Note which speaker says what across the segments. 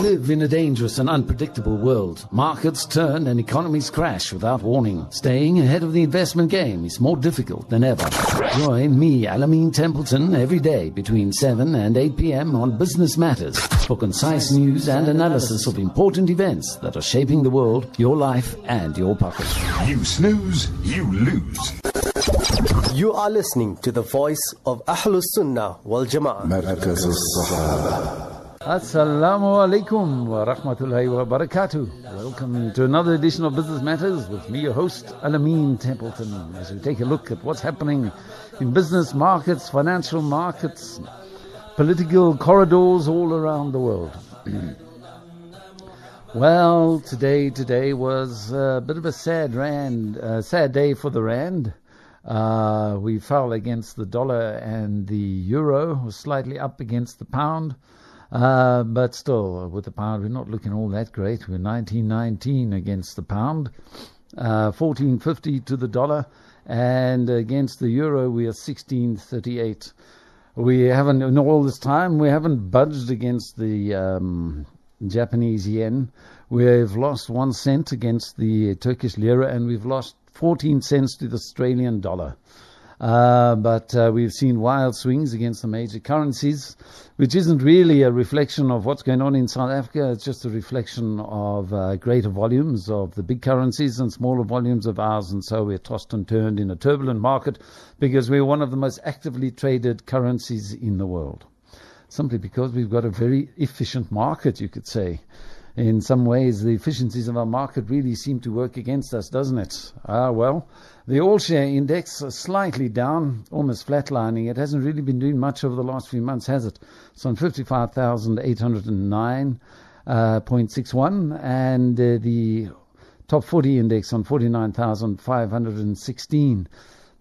Speaker 1: live in a dangerous and unpredictable world. Markets turn and economies crash without warning. Staying ahead of the investment game is more difficult than ever. Join me, Alameen Templeton, every day between 7 and 8 p.m. on Business Matters for concise news and analysis of important events that are shaping the world, your life, and your pocket.
Speaker 2: You snooze, you lose.
Speaker 3: You are listening to the voice of Ahlus Sunnah wal Jama'ah.
Speaker 4: Assalamu alaikum wa rahmatullahi wa barakatuh. Welcome to another edition of Business Matters with me, your host, Alameen Templeton, as we take a look at what's happening in business markets, financial markets, political corridors all around the world. well, today today was a bit of a sad rand, uh, sad day for the rand. Uh, we fell against the dollar and the euro was slightly up against the pound. Uh, but still, with the pound, we're not looking all that great. We're 1919 against the pound, uh, 1450 to the dollar, and against the euro, we are 1638. We haven't, in all this time, we haven't budged against the um, Japanese yen. We've lost one cent against the Turkish lira, and we've lost 14 cents to the Australian dollar. Uh, but uh, we've seen wild swings against the major currencies, which isn't really a reflection of what's going on in South Africa. It's just a reflection of uh, greater volumes of the big currencies and smaller volumes of ours. And so we're tossed and turned in a turbulent market because we're one of the most actively traded currencies in the world. Simply because we've got a very efficient market, you could say in some ways, the efficiencies of our market really seem to work against us, doesn't it? Ah, well, the all share index is slightly down, almost flatlining. It hasn't really been doing much over the last few months, has it? It's on 55,809.61, uh, and uh, the top 40 index on 49,516.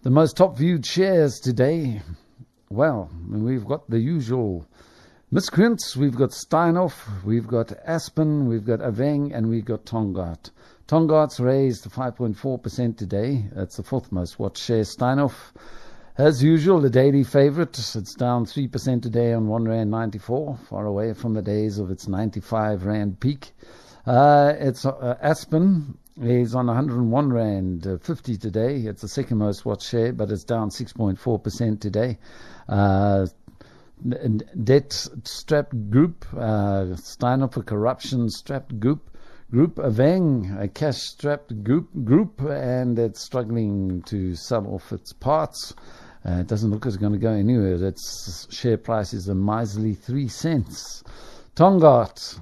Speaker 4: The most top viewed shares today, well, we've got the usual Miscreants, we've got Steinhoff, we've got Aspen, we've got Aveng, and we've got Tongaat. Tongaat's raised 5.4% today. That's the fourth most watched share. Steinhoff, as usual, the daily favourite. It's down 3% today on 1 Rand 94, far away from the days of its 95 Rand peak. Uh, it's uh, Aspen is on 101 Rand uh, 50 today. It's the second most watched share, but it's down 6.4% today. Uh, debt strapped group, uh, Steinhoff corruption strapped group, group Aveng, a cash strapped group, group, and it's struggling to sell off its parts. Uh, it doesn't look as it's going to go anywhere. Its share price is a miserly three cents. Tongaat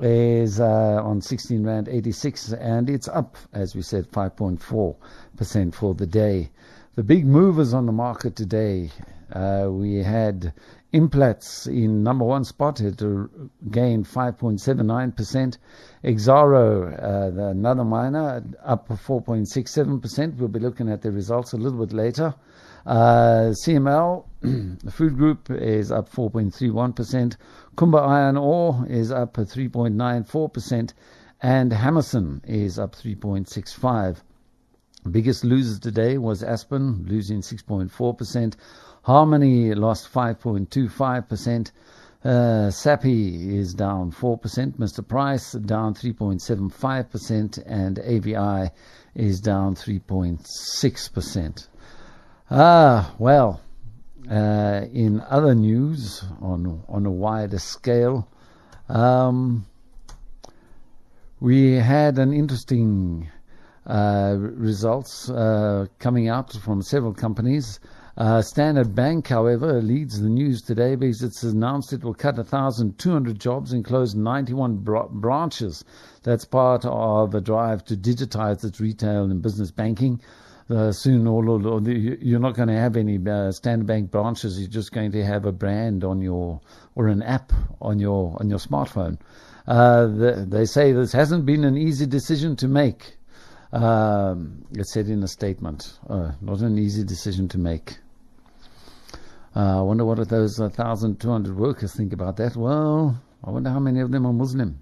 Speaker 4: is uh, on 16 rand 86, and it's up, as we said, 5.4 percent for the day. The big movers on the market today uh, we had Implats in number one spot, it gained 5.79%. Exxaro, uh, another miner, up 4.67%. We'll be looking at the results a little bit later. Uh, CML, the food group, is up 4.31%. Kumba Iron Ore is up 3.94%. And Hammerson is up 3.65%. Biggest losers today was Aspen, losing 6.4%. Harmony lost 5.25%. Uh, Sappi is down 4%. Mr. Price down 3.75%. And AVI is down 3.6%. Ah, well, uh, in other news on, on a wider scale, um, we had an interesting uh, results uh, coming out from several companies. Uh, Standard Bank, however, leads the news today because it's announced it will cut 1,200 jobs and close 91 br- branches. That's part of a drive to digitize its retail and business banking. Uh, soon, all, all, all, you're not going to have any uh, Standard Bank branches. You're just going to have a brand on your or an app on your on your smartphone. Uh, the, they say this hasn't been an easy decision to make. Um, it said in a statement, uh, not an easy decision to make. Uh, I wonder what those 1,200 workers think about that. Well, I wonder how many of them are Muslim.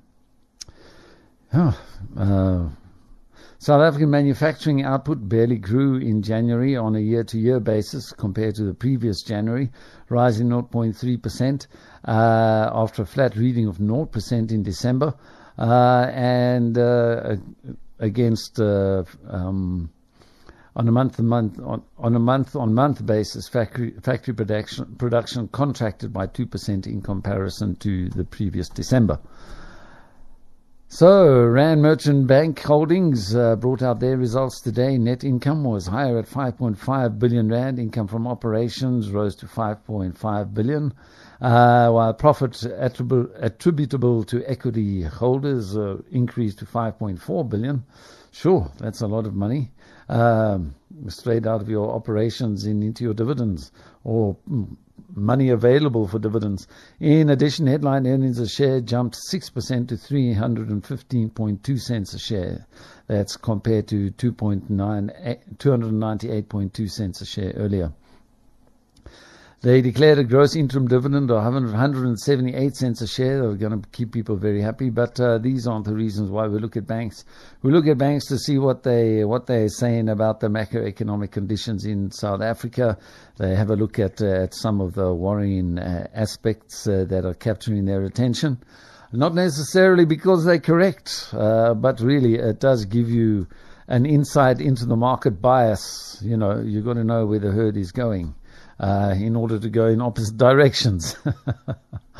Speaker 4: Uh, South African manufacturing output barely grew in January on a year-to-year basis compared to the previous January, rising 0.3% uh, after a flat reading of 0% in December, uh, and uh, against uh, um, on a month month on, on a month on month basis, factory factory production production contracted by two percent in comparison to the previous December. So, Rand Merchant Bank Holdings uh, brought out their results today. Net income was higher at 5.5 billion rand. Income from operations rose to 5.5 billion, uh, while profit attribu- attributable to equity holders uh, increased to 5.4 billion. Sure, that's a lot of money. Um, straight out of your operations and into your dividends, or mm, money available for dividends. In addition, headline earnings a share jumped 6% to 315.2 cents a share. That's compared to 2.9, 298.2 cents a share earlier. They declared a gross interim dividend of 178 cents a share. They're going to keep people very happy, but uh, these aren't the reasons why we look at banks. We look at banks to see what they what they're saying about the macroeconomic conditions in South Africa. They have a look at uh, at some of the worrying uh, aspects uh, that are capturing their attention. Not necessarily because they're correct, uh, but really it does give you an insight into the market bias. You know, you've got to know where the herd is going uh, in order to go in opposite directions.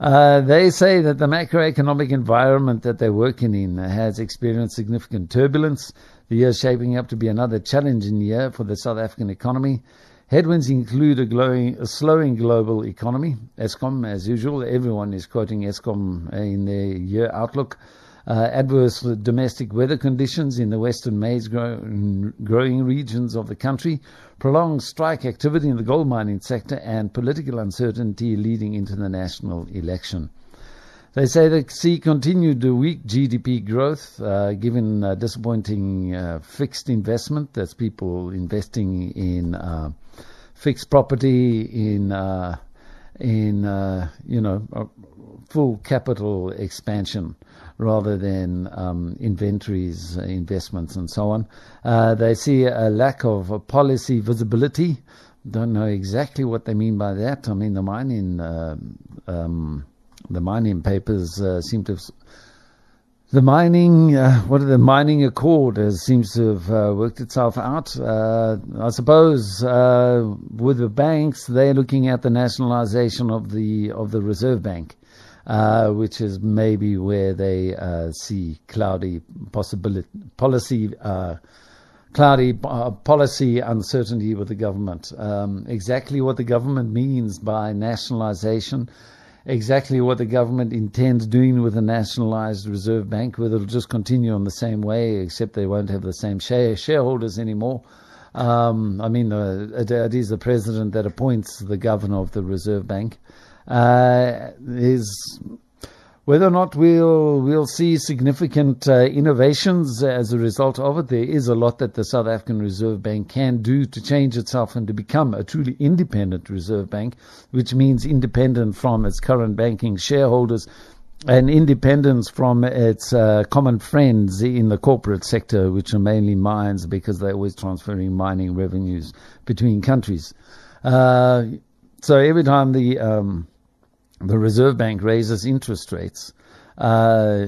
Speaker 4: uh, they say that the macroeconomic environment that they're working in has experienced significant turbulence. The year is shaping up to be another challenging year for the South African economy. Headwinds include a, glowing, a slowing global economy. Eskom, as usual, everyone is quoting Eskom in their year outlook. Uh, adverse domestic weather conditions in the western maize grow, growing regions of the country, prolonged strike activity in the gold mining sector, and political uncertainty leading into the national election. They say they see continued weak GDP growth, uh, given uh, disappointing uh, fixed investment. That's people investing in uh, fixed property, in uh, in you know full capital expansion rather than um, inventories, uh, investments, and so on. Uh, they see a lack of uh, policy visibility. Don't know exactly what they mean by that. I mean, the mining, uh, um, the mining papers uh, seem to have. The mining, uh, what are the mining accord has, seems to have worked itself out. I suppose with the banks, they're looking at the nationalisation of the of the Reserve Bank. Uh, which is maybe where they uh, see cloudy possibility policy. Uh, cloudy uh, policy uncertainty with the government. Um, exactly what the government means by nationalisation, exactly what the government intends doing with a nationalised reserve bank, whether it'll just continue on the same way, except they won't have the same share, shareholders anymore. Um, I mean, uh, it is the president that appoints the governor of the reserve bank is whether or not we'll we'll see significant uh, innovations as a result of it. There is a lot that the South African Reserve Bank can do to change itself and to become a truly independent Reserve Bank, which means independent from its current banking shareholders and independence from its uh, common friends in the corporate sector, which are mainly mines because they're always transferring mining revenues between countries. Uh, so every time the um, the Reserve Bank raises interest rates, uh,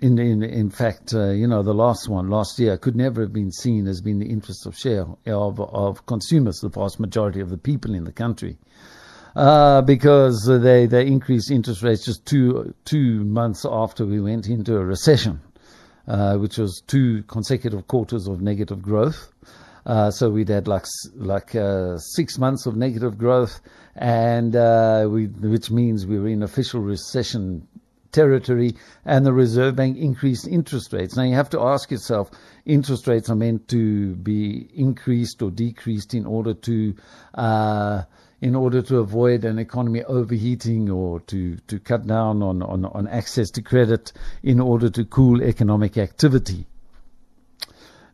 Speaker 4: in, in in fact, uh, you know, the last one last year could never have been seen as being the interest of share of of consumers, the vast majority of the people in the country, uh, because they they increased interest rates just two two months after we went into a recession, uh, which was two consecutive quarters of negative growth. Uh, so we'd had like like uh, six months of negative growth, and uh, we, which means we were in official recession territory, and the Reserve Bank increased interest rates. Now you have to ask yourself: interest rates are meant to be increased or decreased in order to uh, in order to avoid an economy overheating or to, to cut down on, on, on access to credit in order to cool economic activity.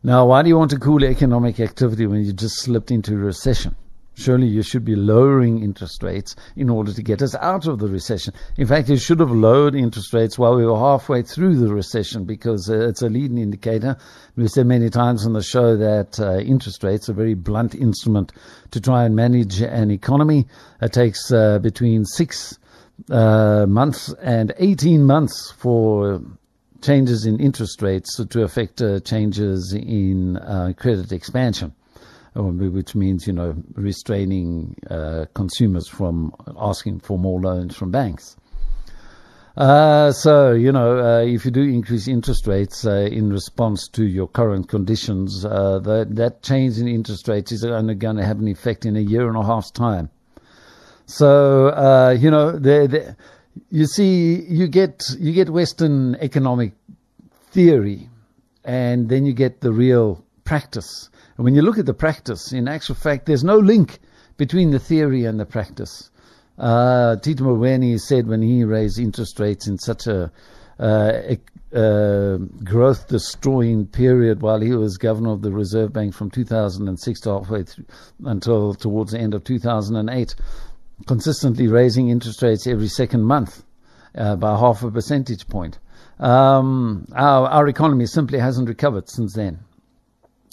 Speaker 4: Now, why do you want to cool economic activity when you just slipped into recession? Surely you should be lowering interest rates in order to get us out of the recession. In fact, you should have lowered interest rates while we were halfway through the recession because uh, it's a leading indicator. We've said many times on the show that uh, interest rates are a very blunt instrument to try and manage an economy. It takes uh, between six uh, months and 18 months for changes in interest rates to affect uh, changes in uh, credit expansion which means you know restraining uh, consumers from asking for more loans from banks. Uh, so you know uh, if you do increase interest rates uh, in response to your current conditions, that that change in interest rates is only going to have an effect in a year and a half's time. So you know the, the, you see you get you get Western economic theory, and then you get the real practice. And when you look at the practice, in actual fact, there's no link between the theory and the practice. Uh, Tito Mboweni said when he raised interest rates in such a uh, uh, growth destroying period while he was governor of the Reserve Bank from 2006 to halfway through, until towards the end of 2008, consistently raising interest rates every second month uh, by half a percentage point. Um, our, our economy simply hasn't recovered since then.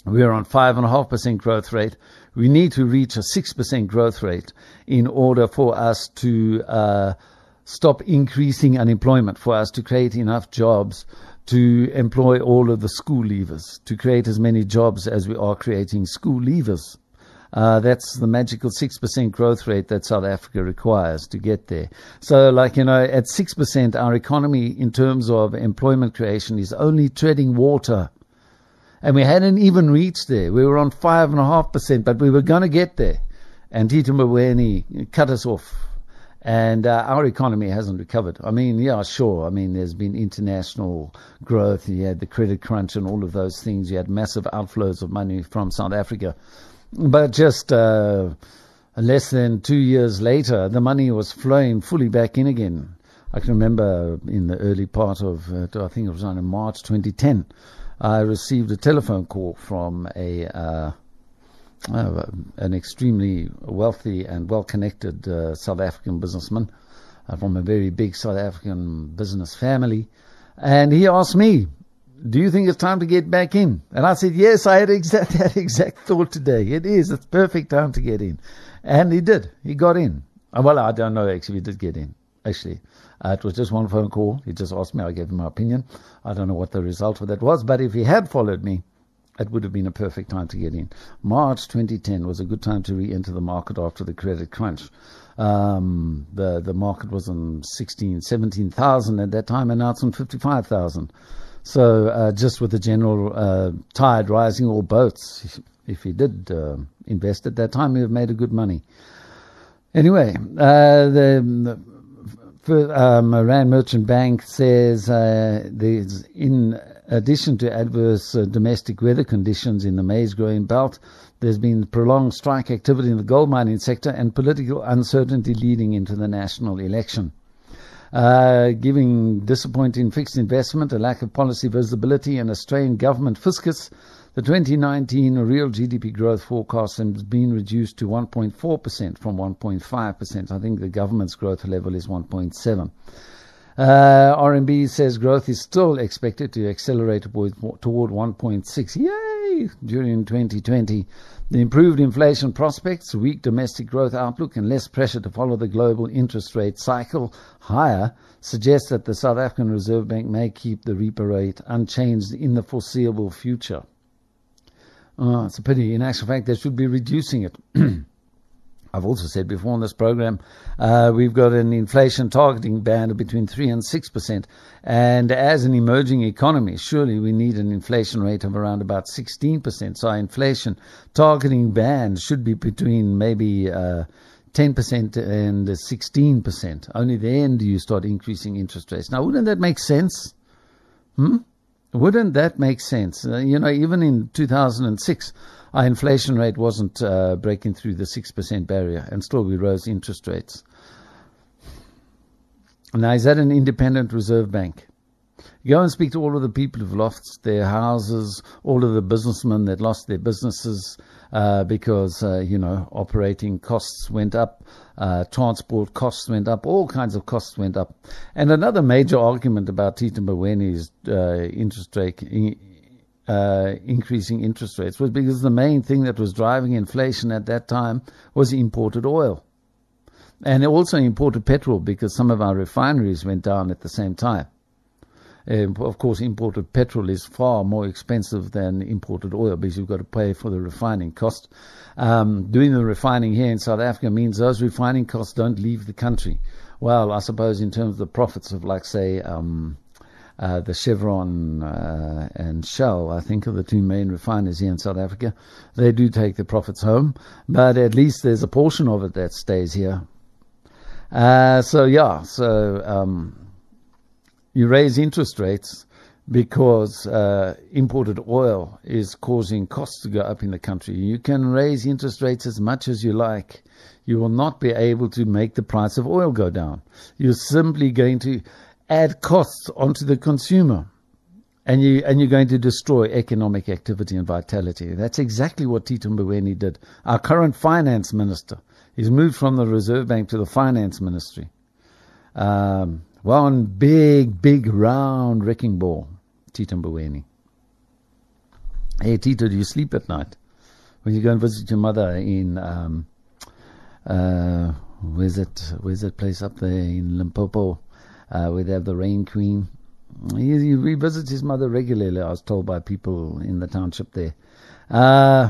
Speaker 4: We are on 5.5% growth rate. We need to reach a 6% growth rate in order for us to uh, stop increasing unemployment, for us to create enough jobs to employ all of the school leavers, to create as many jobs as we are creating school leavers. Uh, that's the magical 6% growth rate that South Africa requires to get there. So, like, you know, at 6%, our economy in terms of employment creation is only treading water and we hadn't even reached there. We were on five and a half percent, but we were going to get there. And Tito Mboweni cut us off, and uh, our economy hasn't recovered. I mean, yeah, sure. I mean, there's been international growth. You had the credit crunch and all of those things. You had massive outflows of money from South Africa, but just. Uh, less than two years later, the money was flowing fully back in again. I can remember in the early part of, uh, I think it was on March 2010, I received a telephone call from a uh, uh, an extremely wealthy and well-connected uh, South African businessman uh, from a very big South African business family, and he asked me, "Do you think it's time to get back in?" And I said, "Yes, I had exact that exact thought today. It is. It's perfect time to get in," and he did. He got in. Uh, well, I don't know actually. He did get in actually. Uh, it was just one phone call. He just asked me. I gave him my opinion. I don't know what the result of that was, but if he had followed me, it would have been a perfect time to get in. March 2010 was a good time to re-enter the market after the credit crunch. Um, the the market was on 16, 17,000 at that time, and now it's on 55,000. So uh, just with the general uh, tide rising all boats, if he did uh, invest at that time, he would have made a good money. Anyway, uh, the, the um, Merchant Bank says uh, there's, in addition to adverse domestic weather conditions in the maize growing belt, there's been prolonged strike activity in the gold mining sector and political uncertainty leading into the national election. Uh, giving disappointing fixed investment, a lack of policy visibility, and a strained government fiscus, the 2019 real GDP growth forecast has been reduced to 1.4% from 1.5%. I think the government's growth level is 1.7. Uh, RMB says growth is still expected to accelerate toward 1.6. Yay! During 2020. The improved inflation prospects, weak domestic growth outlook, and less pressure to follow the global interest rate cycle higher suggest that the South African Reserve Bank may keep the repo rate unchanged in the foreseeable future. Oh, it's a pity. In actual fact, they should be reducing it. I've also said before on this program, uh, we've got an inflation targeting band of between 3 and 6%. And as an emerging economy, surely we need an inflation rate of around about 16%. So our inflation targeting band should be between maybe uh, 10% and 16%. Only then do you start increasing interest rates. Now, wouldn't that make sense? Hmm? Wouldn't that make sense? Uh, you know, even in 2006, our inflation rate wasn't uh, breaking through the 6% barrier, and still we rose interest rates. Now, is that an independent reserve bank? Go and speak to all of the people who've lost their houses, all of the businessmen that lost their businesses uh, because, uh, you know, operating costs went up, uh, transport costs went up, all kinds of costs went up. And another major argument about Tito Mboweni's uh, interest rate. uh, increasing interest rates was because the main thing that was driving inflation at that time was imported oil. And also imported petrol because some of our refineries went down at the same time. Um, of course, imported petrol is far more expensive than imported oil because you've got to pay for the refining cost. Um, doing the refining here in South Africa means those refining costs don't leave the country. Well, I suppose in terms of the profits of, like, say, um, uh, the Chevron uh, and Shell, I think, are the two main refiners here in South Africa. They do take the profits home, but at least there's a portion of it that stays here. Uh, so yeah, so um, you raise interest rates because uh, imported oil is causing costs to go up in the country. You can raise interest rates as much as you like. You will not be able to make the price of oil go down. You're simply going to add costs onto the consumer. And you and you're going to destroy economic activity and vitality. That's exactly what Tito Mboweni did. Our current finance minister, he's moved from the Reserve Bank to the finance ministry. Um, one big, big, round wrecking ball, Tito Mboweni. Hey, Tito, do you sleep at night? When you go and visit your mother in, um, uh, where's it, where's that place up there in Limpopo, uh, where they have the Rain Queen? He, he revisits his mother regularly, I was told by people in the township there. Uh,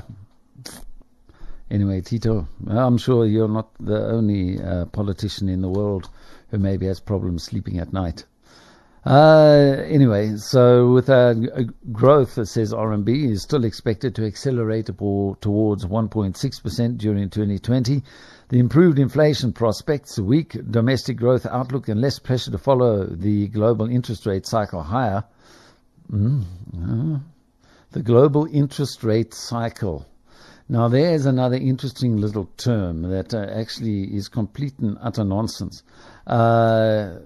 Speaker 4: anyway, Tito, I'm sure you're not the only uh, politician in the world who maybe has problems sleeping at night. Uh, anyway, so with a, growth, it says RMB is still expected to accelerate towards 1.6% during 2020. The improved inflation prospects, weak domestic growth outlook, and less pressure to follow the global interest rate cycle higher. Mm, uh, the global interest rate cycle. Now, there's another interesting little term that uh, actually is complete and utter nonsense. Uh,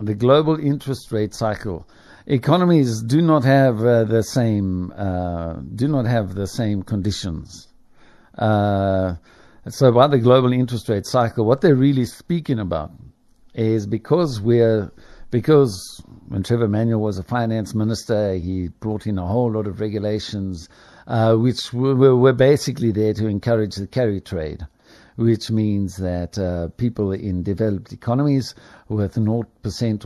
Speaker 4: the global interest rate cycle. Economies do not have uh, the same uh, do not have the same conditions. Uh, so, by the global interest rate cycle, what they're really speaking about is because we're because when Trevor Manuel was a finance minister, he brought in a whole lot of regulations, uh, which were, were basically there to encourage the carry trade which means that uh, people in developed economies with 0%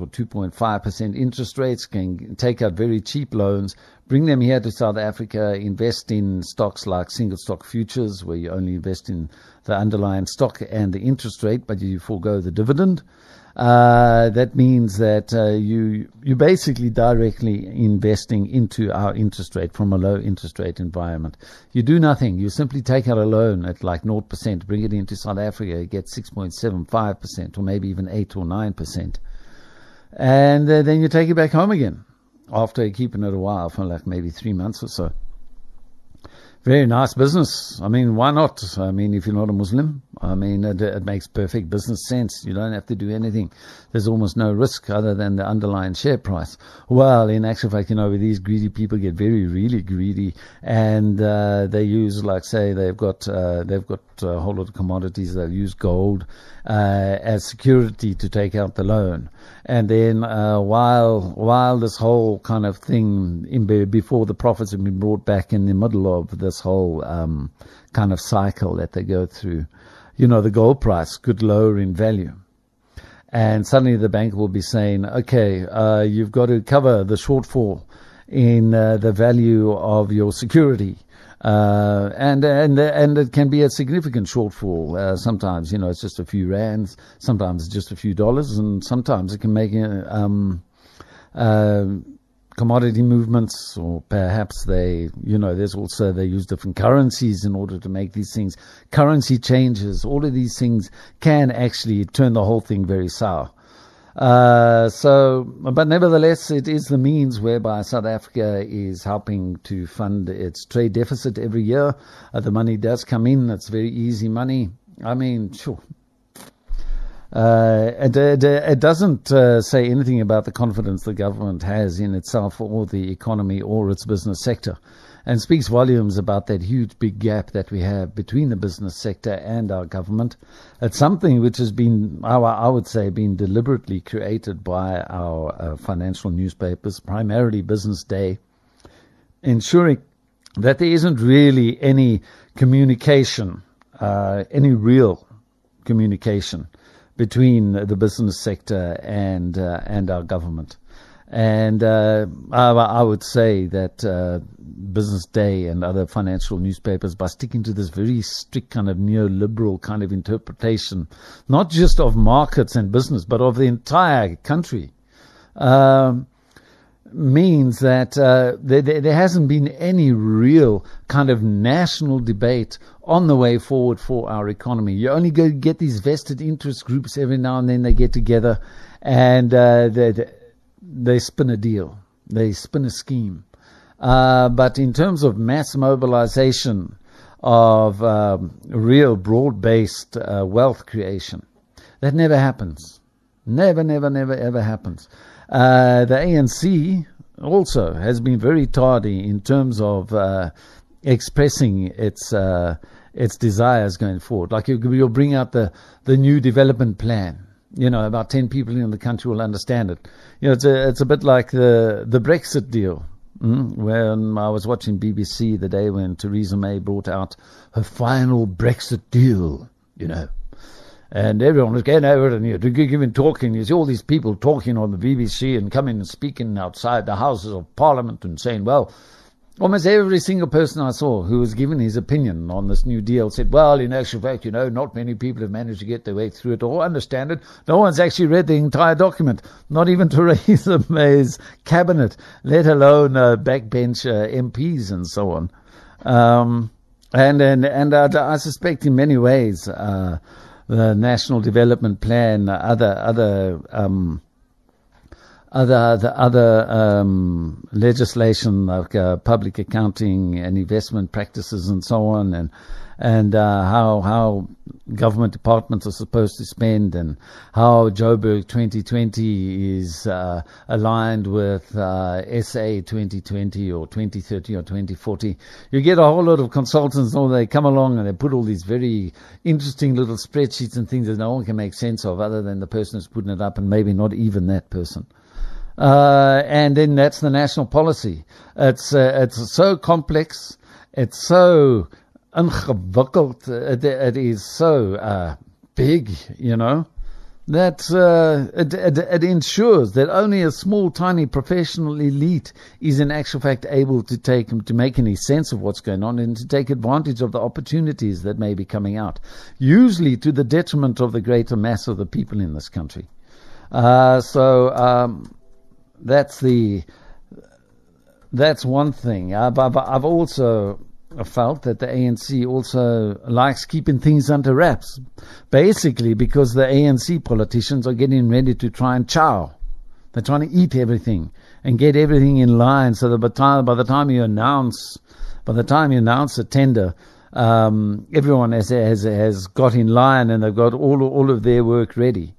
Speaker 4: or 2.5% interest rates can take out very cheap loans, bring them here to South Africa, invest in stocks like single stock futures, where you only invest in the underlying stock and the interest rate, but you forego the dividend. Uh, that means that uh, you you basically directly investing into our interest rate from a low interest rate environment. You do nothing. You simply take out a loan at like 0%, bring it into South Africa, get 6.75% or maybe even 8 or 9%. And uh, then you take it back home again after keeping it a while for like maybe three months or so. Very nice business. I mean, why not? I mean, if you're not a Muslim, I mean, it, it, makes perfect business sense. You don't have to do anything. There's almost no risk other than the underlying share price. Well, in actual fact, you know, these greedy people get very, really greedy, and uh, they use, like, say, they've got uh, they've got a whole lot of commodities. They'll use gold uh, as security to take out the loan. And then uh, while while this whole kind of thing in, before the profits have been brought back in the middle of this whole um, kind of cycle that they go through, you know, the gold price could lower in value. And suddenly the bank will be saying, okay, uh, you've got to cover the shortfall in uh, the value of your security. Uh, and and and it can be a significant shortfall. Uh, sometimes, you know, it's just a few rands. Sometimes it's just a few dollars, and sometimes it can make um, uh, commodity movements, or perhaps they, you know, there's also they use different currencies in order to make these things. Currency changes, all of these things can actually turn the whole thing very sour. Uh, so, but nevertheless, it is the means whereby South Africa is helping to fund its trade deficit every year. Uh, the money does come in. It's very easy money. I mean, sure. Uh, it, it, it, doesn't uh, say anything about the confidence the government has in itself or the economy or its business sector and speaks volumes about that huge big gap that we have between the business sector and our government. It's something which has been, I would say, been deliberately created by our uh, financial newspapers, primarily Business Day, ensuring that there isn't really any communication, uh, any real communication between the business sector and uh, and our government. And uh, I, I, would say that uh, Business Day and other financial newspapers, by sticking to this very strict kind of neoliberal kind of interpretation, not just of markets and business, but of the entire country, um, means that uh, there, there, hasn't been any real kind of national debate on the way forward for our economy. You only go get these vested interest groups every now and then they get together and uh, they, they spin a deal, they spin a scheme. Uh, but in terms of mass mobilization of um, real broad based uh, wealth creation, that never happens. Never, never, never, ever happens. Uh, the ANC also has been very tardy in terms of uh, expressing its uh, its desires going forward. Like you, will bring out the, the new development plan you know, about 10 people in the country will understand it. You know, it's a, it's a bit like the, the Brexit deal. Mm, when I was watching BBC the day when Theresa May brought out her final Brexit deal, you know, and everyone was getting over it and you know, giving talking. You see all these people talking on the BBC and coming and speaking outside the Houses of Parliament and saying, well, Almost every single person I saw who was given his opinion on this new deal said, well, in actual fact, you know, not many people have managed to get their way through it or understand it. No one's actually read the entire document, not even Theresa May's cabinet, let alone uh, backbench uh, MPs and so on. Um, and and, and I, I, suspect in many ways uh, the National Development Plan, other, other um, other the other um, legislation like uh, public accounting and investment practices and so on, and and uh, how how government departments are supposed to spend, and how Joburg 2020 is uh, aligned with uh, SA 2020 or 2030 or 2040. You get a whole lot of consultants, and they come along and they put all these very interesting little spreadsheets and things that no one can make sense of, other than the person who's putting it up, and maybe not even that person. Uh, and then that's the national policy. It's uh, it's so complex. It's so ingewikkeld. It, is so uh, big, you know, that uh, it, it, it, ensures that only a small, tiny professional elite is in actual fact able to take to make any sense of what's going on and to take advantage of the opportunities that may be coming out, usually to the detriment of the greater mass of the people in this country. Uh, so. Um, that's the that's one thing. I've, I've also felt that the ANC also likes keeping things under wraps, basically because the ANC politicians are getting ready to try and chow. They're trying to eat everything and get everything in line so that by the time, by the time you announce, by the time you announce a tender, um, everyone has, has has got in line and they've got all all of their work ready.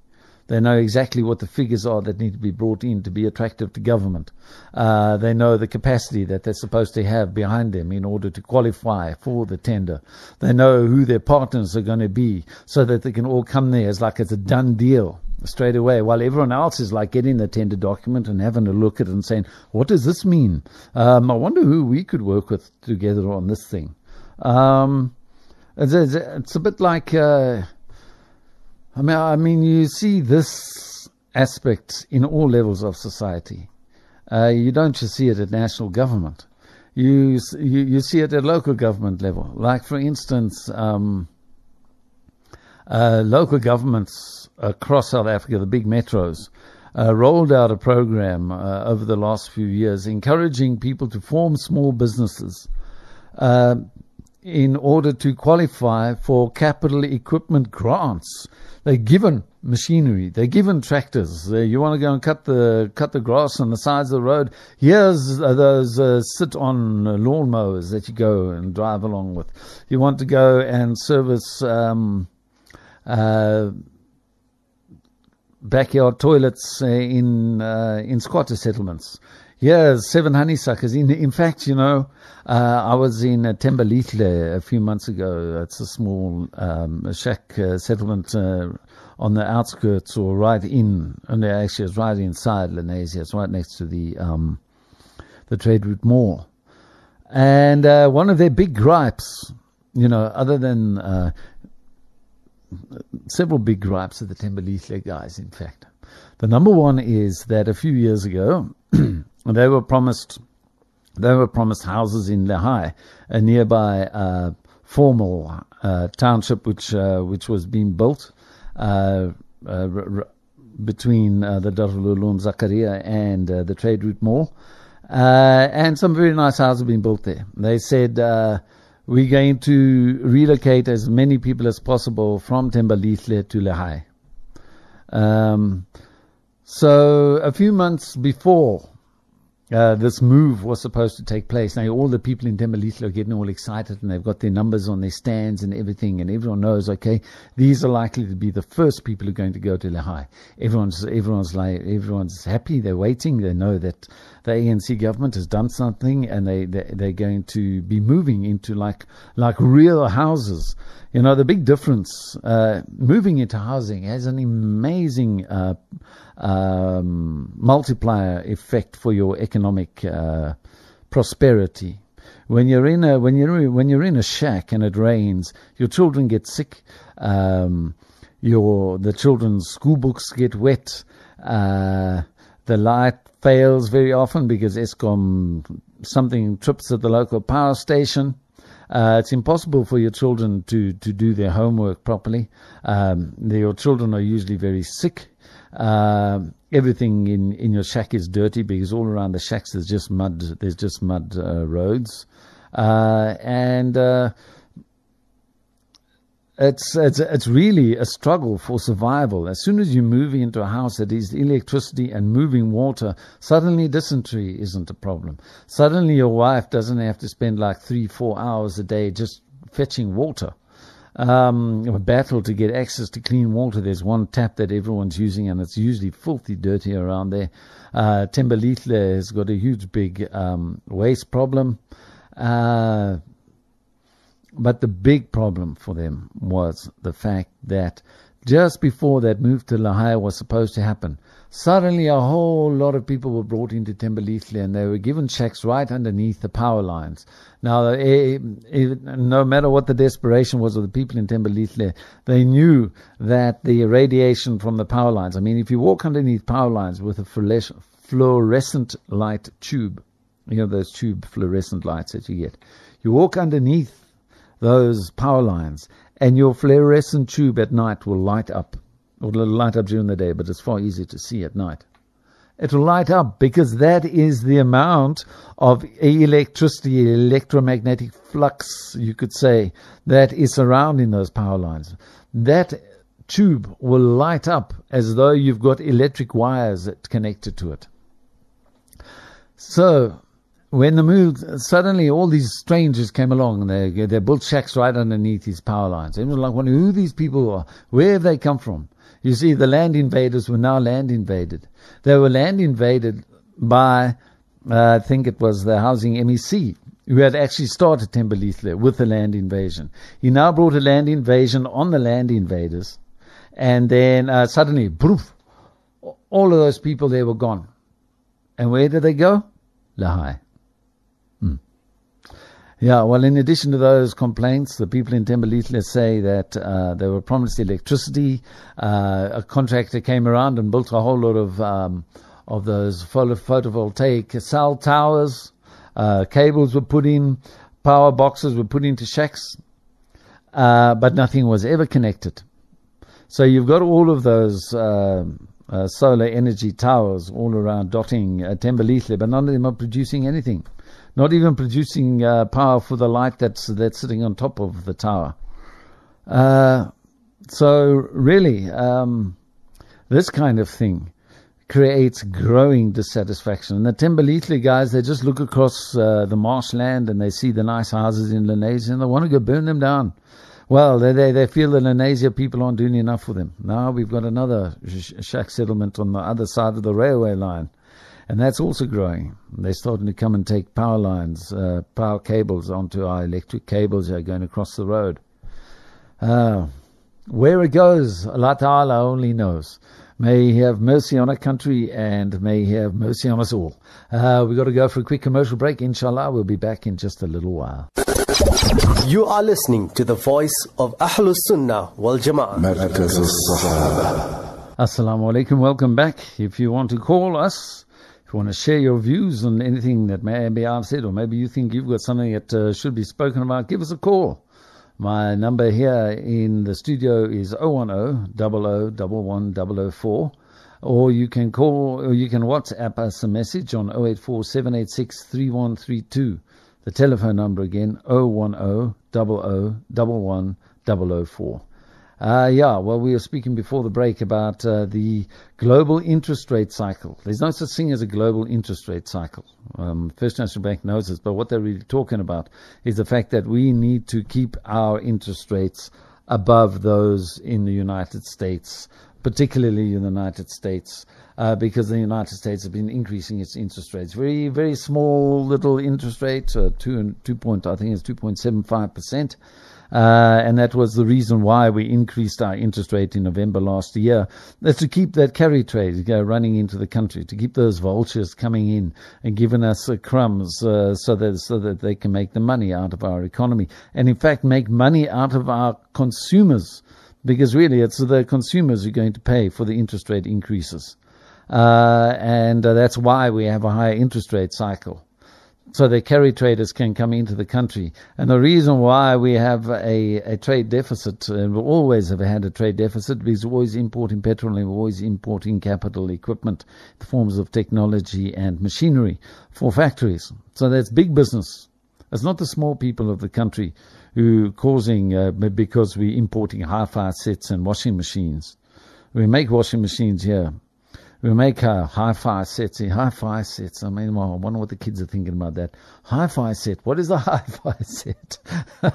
Speaker 4: They know exactly what the figures are that need to be brought in to be attractive to government. Uh, they know the capacity that they're supposed to have behind them in order to qualify for the tender. They know who their partners are going to be so that they can all come there as like it's a done deal straight away, while everyone else is like getting the tender document and having a look at it and saying, what does this mean? Um, I wonder who we could work with together on this thing. Um, it's, it's, a bit like, uh, I mean, I mean, you see this aspect in all levels of society. Uh, you don't just see it at national government. You, you, you see it at local government level. Like, for instance, um, uh, local governments across South Africa, the big metros, uh, rolled out a program uh, over the last few years encouraging people to form small businesses uh, in order to qualify for capital equipment grants they're given machinery. They're given tractors. You want to go and cut the cut the grass on the sides of the road. Here's uh, those uh, sit-on lawnmowers that you go and drive along with. You want to go and service um, uh, backyard toilets uh, in in squatter settlements. Yeah, seven honeysuckers. In in fact, you know, uh, I was in uh, Thembelihle a few months ago. It's a small um, shack uh, settlement uh, on the outskirts or right in, and actually it's right inside Lenasia. It's right next to the um, the Trade Route Mall. And uh, one of their big gripes, you know, other than uh, several big gripes of the Thembelihle guys, in fact. The number one is that a few years ago, they were promised they were promised houses in Lehae, a nearby uh, formal uh, township which uh, which was being built uh, uh, r- between the Darul Zakaria and the Trade Route Mall. and some very nice houses have been built there. They said we're going to relocate as many people as possible from Thembelihle to Lehae. Um, so a few months before uh, this move was supposed to take place. Now, all the people in Thembelihle are getting all excited and they've got their numbers on their stands and everything, and everyone knows, okay, these are likely to be the first people who are going to go to Lehae. Everyone's, everyone's like, everyone's happy, they're waiting, they know that the ANC government has done something and they, they, they're going to be moving into like, like real houses. You know, the big difference, uh, moving into housing has an amazing, uh, um, multiplier effect for your economic uh, prosperity. When you're in a when you're when you're in a shack and it rains, your children get sick. Um, your the children's school books get wet. Uh, the light fails very often because Eskom something trips at the local power station. Uh, it's impossible for your children to, to do their homework properly. Um, your children are usually very sick. Uh, everything in, in your shack is dirty because all around the shacks there's just mud. There's just mud uh, roads, uh, and uh, it's it's it's really a struggle for survival. As soon as you move into a house that is electricity and moving water, suddenly dysentery isn't a problem. Suddenly your wife doesn't have to spend like three four hours a day just fetching water um, a battle to get access to clean water. There's one tap that everyone's using, and it's usually filthy dirty around there. Uh, Thembelihle has got a huge, big um, waste problem. Uh, but the big problem for them was the fact that just before that move to Lehae was supposed to happen, Suddenly, a whole lot of people were brought into Thembelihle and they were given checks right underneath the power lines. Now, eh, eh, no matter what the desperation was of the people in Thembelihle, they knew that the radiation from the power lines, I mean, if you walk underneath power lines with a fluorescent light tube, you know, those tube fluorescent lights that you get, you walk underneath those power lines and your fluorescent tube at night will light up Or it will light up during the day, but it's far easier to see at night. It will light up because that is the amount of electricity, electromagnetic flux, you could say, that is surrounding those power lines. That tube will light up as though you've got electric wires connected to it. So, when the move, suddenly all these strangers came along and they, they built shacks right underneath these power lines. Everyone was like wondering who these people are, where have they come from? You see, the land invaders were now land invaded. They were land invaded by, uh, I think it was the Housing MEC, who had actually started Thembelihle with the land invasion. He now brought a land invasion on the land invaders, and then uh, suddenly, poof, all of those people there were gone. And where did they go? Lehae. Yeah, well, in addition to those complaints, the people in Thembelihle say that uh, they were promised electricity. Uh, a contractor came around and built a whole lot of um, of those photovoltaic cell towers. Uh, cables were put in, power boxes were put into shacks, uh, but nothing was ever connected. So you've got all of those. Uh, uh, solar energy towers all around dotting uh, but none of them are producing anything not even producing uh, power for the light that's that's sitting on top of the tower. Uh, so really, um, this kind of thing creates growing dissatisfaction. And the Thembelihle guys, they just look across uh, the marshland and they see the nice houses in Lenasia and they want to go burn them down. well, they, they, they feel that Lenasia people aren't doing enough for them. Now we've got another sh- shack settlement on the other side of the railway line and that's also growing. They're starting to come and take power lines, uh, power cables onto our electric cables that are going across the road. Uh, where it goes, Allah Ta'ala only knows. May He have mercy on our country and may He have mercy on us all. Uh, we've got to go for a quick commercial break. Inshallah, we'll be back in just a little while.
Speaker 3: You are listening to the voice of Ahlus Sunnah wal Jama'ah.
Speaker 4: Assalamu alaikum. Welcome back. If you want to call us, you want to share your views on anything that maybe I've said, or maybe you think you've got something that uh, should be spoken about, give us a call. My number here in the studio is 010 00 004, or you can call, or you can WhatsApp us a message on 084 786 3132. The telephone number again, 010 00 11 004. Uh, yeah, well, we were speaking before the break about uh, the global interest rate cycle. There's no such thing as a global interest rate cycle. Um, First National Bank knows this, but what they're really talking about is the fact that we need to keep our interest rates above those in the United States, particularly in the United States. Uh, because the United States has been increasing its interest rates, very very small little interest rate, uh, two and two point I think it's two point seven five percent, uh, and that was the reason why we increased our interest rate in November last year. That's to keep that carry trade uh, running into the country, to keep those vultures coming in and giving us uh, crumbs uh, so that so that they can make the money out of our economy, and in fact make money out of our consumers, because really it's the consumers who are going to pay for the interest rate increases. Uh, and uh, that's why we have a higher interest rate cycle so the carry traders can come into the country. And the reason why we have a, a trade deficit, and we always have had a trade deficit, because we're always importing petroleum, we're always importing capital equipment, the forms of technology and machinery for factories. So that's big business. It's not the small people of the country who causing, uh, because we're importing hi-fi sets and washing machines. We make washing machines here. We make uh, hi-fi sets. See, hi-fi sets. I mean, well, I wonder what the kids are thinking about that. Hi-fi set. What is a hi-fi set?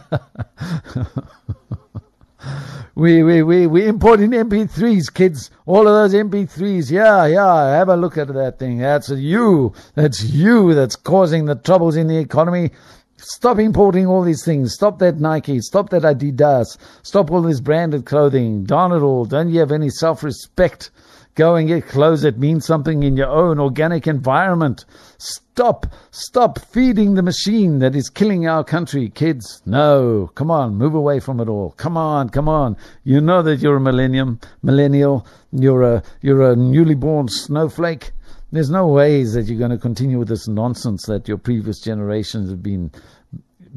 Speaker 4: we we we we importing MP3s, kids. All of those MP3s. Yeah, yeah. Have a look at that thing. That's you. That's you. That's causing the troubles in the economy. Stop importing all these things. Stop that Nike. Stop that Adidas. Stop all this branded clothing. Darn it all. Don't you have any self-respect? Go and get clothes that mean something in your own organic environment. Stop, stop feeding the machine that is killing our country, kids. No, come on, move away from it all. Come on, come on. You know that you're a millennium, millennial. You're a, you're a newly born snowflake. There's no ways that you're going to continue with this nonsense that your previous generations have been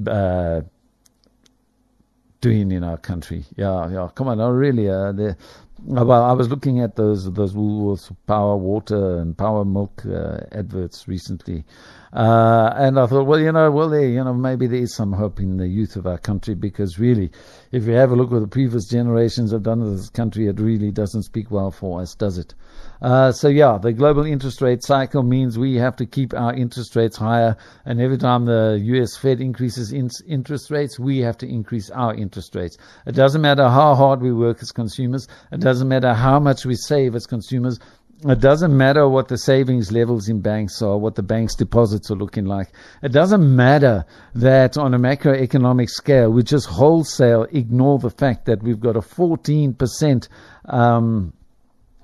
Speaker 4: uh, doing in our country. Yeah, yeah. Come on, no, really. Uh, well, I was looking at those those Woolworths Power Water and Power Milk uh, adverts recently, uh, and I thought, well, you know, well, there, you know, maybe there is some hope in the youth of our country because really, if you have a look what the previous generations have done in this country, it really doesn't speak well for us, does it? Uh, so yeah, the global interest rate cycle means we have to keep our interest rates higher, and every time the U.S. Fed increases in interest rates, we have to increase our interest rates. It doesn't matter how hard we work as consumers. It doesn't matter how much we save as consumers. It doesn't matter what the savings levels in banks are, what the bank's deposits are looking like. It doesn't matter that on a macroeconomic scale, we just wholesale ignore the fact that we've got a 14% um,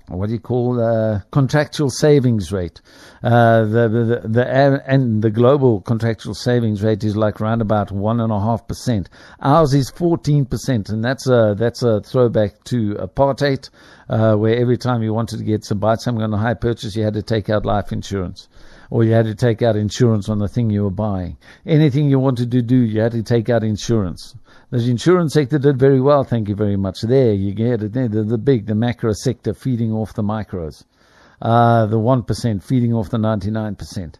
Speaker 4: what do you call uh, contractual savings rate? Uh, the, the, the and the global contractual savings rate is like around about one and a half percent. Ours is fourteen percent, and that's a that's a throwback to apartheid, uh, where every time you wanted to get some buy something on a high purchase, you had to take out life insurance. Or you had to take out insurance on the thing you were buying. Anything you wanted to do, you had to take out insurance. The insurance sector did very well, thank you very much. There, you get it. There, the, the big, the macro sector feeding off the micros. Uh, the 1% feeding off the 99%.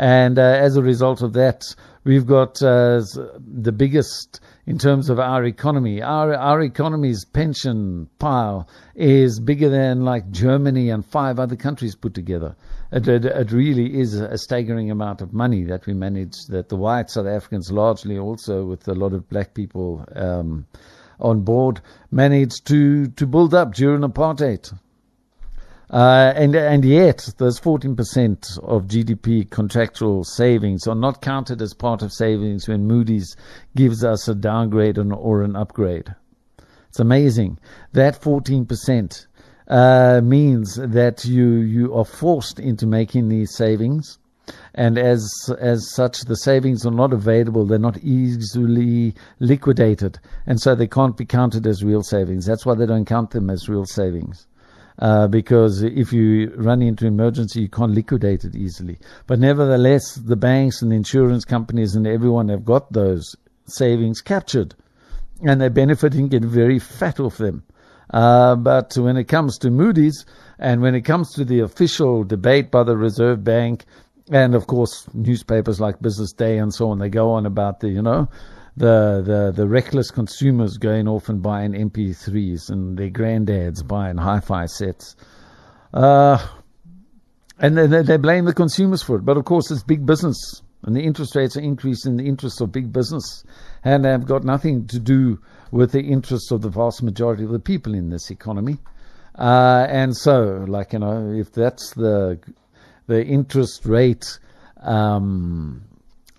Speaker 4: And uh, as a result of that, we've got uh, the biggest in terms of our economy. Our our economy's pension pile is bigger than like Germany and five other countries put together. It, it, it really is a staggering amount of money that we manage. That the white South Africans, largely also with a lot of black people. Um, on board managed to, to build up during apartheid. Uh, and and yet, those 14% of GDP contractual savings are not counted as part of savings when Moody's gives us a downgrade or an upgrade. It's amazing. That 14% uh, means that you you are forced into making these savings, and as as such, the savings are not available. They're not easily liquidated, and so they can't be counted as real savings. That's why they don't count them as real savings. Uh, because if you run into emergency, you can't liquidate it easily. But nevertheless, the banks and the insurance companies and everyone have got those savings captured, and they're benefiting, get very fat off them. Uh, but when it comes to Moody's and when it comes to the official debate by the Reserve Bank, and of course newspapers like Business Day and so on, they go on about the you know the, the, the reckless consumers going off and buying MP3s and their granddads buying hi-fi sets. Uh, and they, they blame the consumers for it. But of course, it's big business. And the interest rates are increased in the interest of big business. And they've got nothing to do with the interests of the vast majority of the people in this economy. Uh, and so, like, you know, if that's the, the interest rate, um,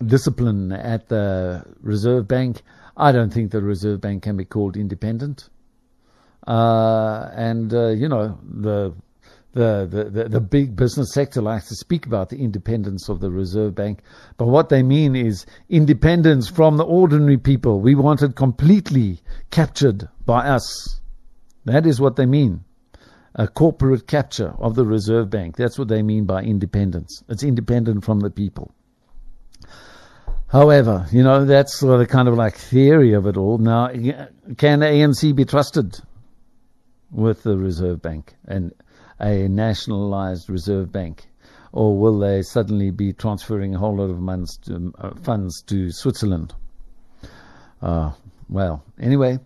Speaker 4: discipline at the Reserve Bank, I don't think the Reserve Bank can be called independent. Uh, and uh, you know the, the the, the the big business sector likes to speak about the independence of the Reserve Bank, but what they mean is independence from the ordinary people. We want it completely captured by us. That is what they mean. A corporate capture of the Reserve Bank. That's what they mean by independence. It's independent from the people. However, you know, that's sort of the kind of like theory of it all. Now, can ANC be trusted with the Reserve Bank and a nationalized Reserve Bank? Or will they suddenly be transferring a whole lot of funds to, uh, funds to Switzerland? Uh, well, anyway,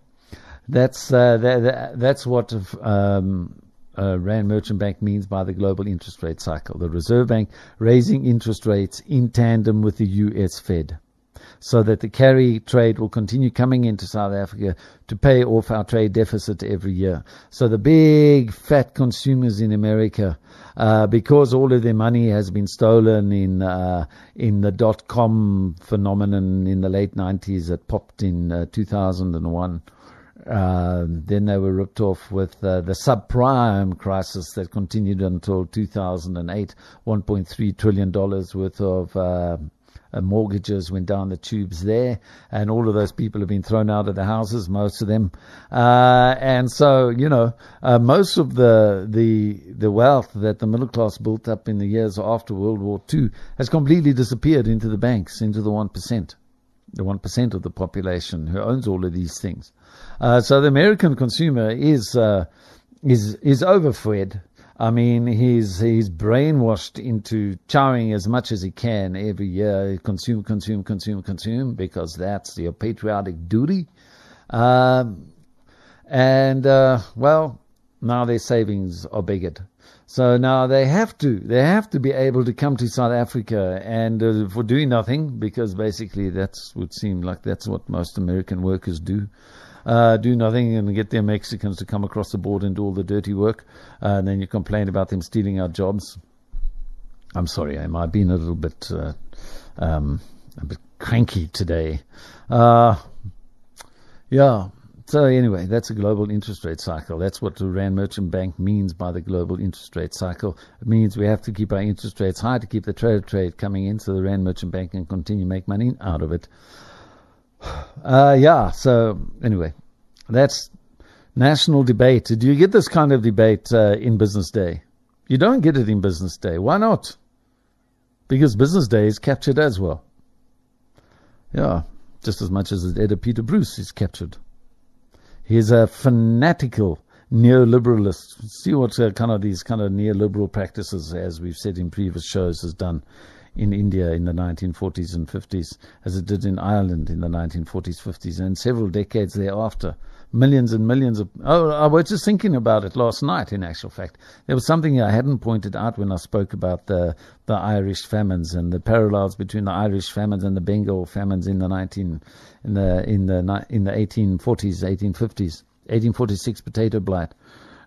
Speaker 4: that's uh, that, that's what um, uh, Rand Merchant Bank means by the global interest rate cycle. The Reserve Bank raising interest rates in tandem with the US Fed so that the carry trade will continue coming into South Africa to pay off our trade deficit every year. So the big fat consumers in America, uh, because all of their money has been stolen in uh, in the dot com phenomenon in the late 90s that popped in uh, 2001. Uh, then they were ripped off with uh, the subprime crisis that continued until 2008, 1.3 trillion dollars worth of uh, uh, mortgages went down the tubes there, and all of those people have been thrown out of the houses, most of them. Uh, and so, you know, uh, most of the the the wealth that the middle class built up in the years after World War II has completely disappeared into the banks, into the one percent, the one percent of the population who owns all of these things. Uh, so the American consumer is uh, is is overfed. I mean, he's he's brainwashed into chowing as much as he can every year. Consume, consume, consume, consume, because that's your patriotic duty. Um, and uh, well, now their savings are beggared. So now they have to they have to be able to come to South Africa and uh, for doing nothing because basically that's would seem like that's what most American workers do uh, do nothing and get their Mexicans to come across the border and do all the dirty work, uh, and then you complain about them stealing our jobs. I'm sorry, am I might be a little bit, uh, um, a bit cranky today. Uh, yeah. So anyway, that's a global interest rate cycle. That's what the Rand Merchant Bank means by the global interest rate cycle. It means we have to keep our interest rates high to keep the trade trade coming in, so the Rand Merchant Bank can continue to make money out of it. Uh, yeah, so anyway, that's national debate. Do you get this kind of debate uh, in Business Day? You don't get it in Business Day. Why not? Because Business Day is captured as well. Yeah, just as much as editor Peter Bruce is captured. He's a fanatical neoliberalist. See what uh, kind of these kind of neoliberal practices, as we've said in previous shows, has done in India in the 1940s and 50s, as it did in Ireland in the 1940s, 50s, and several decades thereafter. millions and millions of. Oh, I was just thinking about it last night. In actual fact, there was something I hadn't pointed out when I spoke about the the Irish famines and the parallels between the Irish famines and the Bengal famines in the nineteen in the in the in the eighteen forties, eighteen fifties, eighteen forty six potato blight,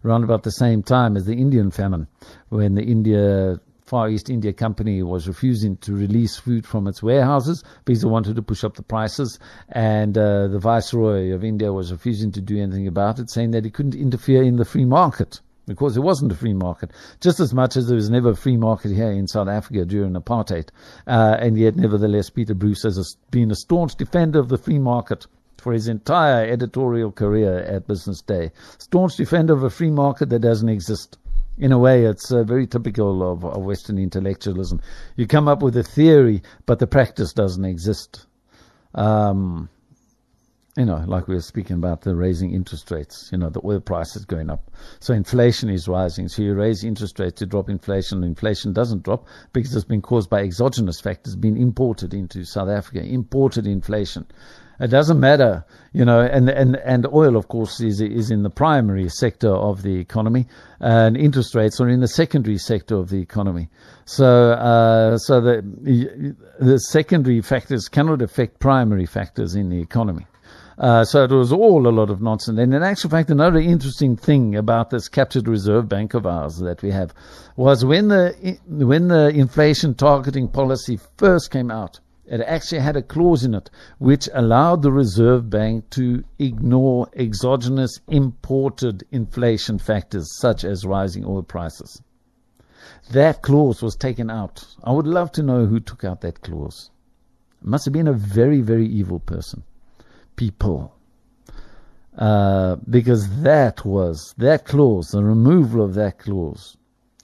Speaker 4: around about the same time as the Indian famine, when the India Far East India Company was refusing to release food from its warehouses because they wanted to push up the prices, and uh, the Viceroy of India was refusing to do anything about it, saying that he couldn't interfere in the free market because it wasn't a free market, just as much as there was never a free market here in South Africa during apartheid. Uh, and yet, nevertheless, Peter Bruce has been a staunch defender of the free market for his entire editorial career at Business Day. Staunch defender of a free market that doesn't exist in a way, it's uh, very typical of, of, Western intellectualism. You come up with a theory, but the practice doesn't exist. Um, you know, like we were speaking about the raising interest rates, you know, the oil price is going up. So inflation is rising. So you raise interest rates to drop inflation. Inflation doesn't drop because it's been caused by exogenous factors being imported into South Africa, imported inflation. It doesn't matter, you know, and, and, and oil, of course, is, is in the primary sector of the economy, and interest rates are in the secondary sector of the economy. So, uh, so the, the secondary factors cannot affect primary factors in the economy. Uh, so it was all a lot of nonsense. And in actual fact, another interesting thing about this captured reserve bank of ours that we have was when the when the inflation targeting policy first came out, it actually had a clause in it which allowed the Reserve Bank to ignore exogenous imported inflation factors such as rising oil prices. That clause was taken out. I would love to know who took out that clause. It must have been a very, very evil person. People. Uh, because that was, that clause, the removal of that clause,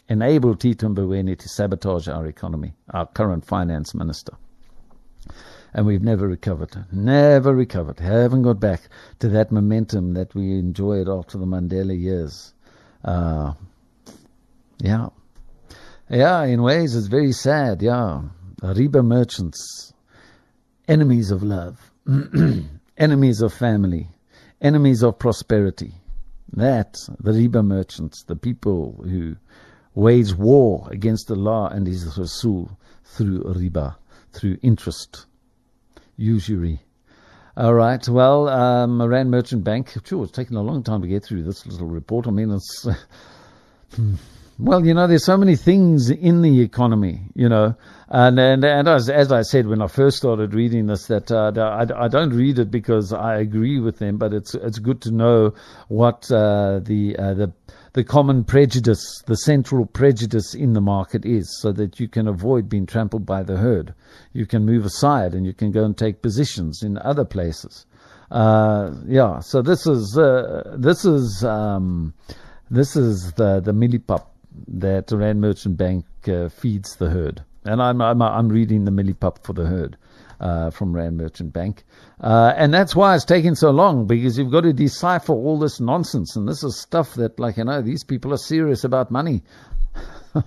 Speaker 4: enabled Tito Mboweni to sabotage our economy, our current finance minister and we've never recovered. Never recovered. Haven't got back to that momentum that we enjoyed after the Mandela years. Uh, yeah. Yeah, in ways it's very sad, yeah. Riba merchants, enemies of love, enemies of family, enemies of prosperity. That, the Riba merchants, the people who wage war against Allah and His Rasul through riba, through interest, usury. All right. Well, um, Rand Merchant Bank. Sure, it's taken a long time to get through this little report. I mean, it's. well, you know, there's so many things in the economy, you know, and and, and as, as I said when I first started reading this, that uh, I, I don't read it because I agree with them, but it's it's good to know what uh, the uh, the the common prejudice, the central prejudice in the market is, so that you can avoid being trampled by the herd. You can move aside and you can go and take positions in other places. Uh, yeah, so this is uh, this is um, this is the the millipup that Rand Merchant Bank uh, feeds the herd, and I'm I'm I'm reading the millipup for the herd uh, from Rand Merchant Bank. Uh, and that's why it's taking so long because you've got to decipher all this nonsense. And this is stuff that, like, you know, these people are serious about money. uh,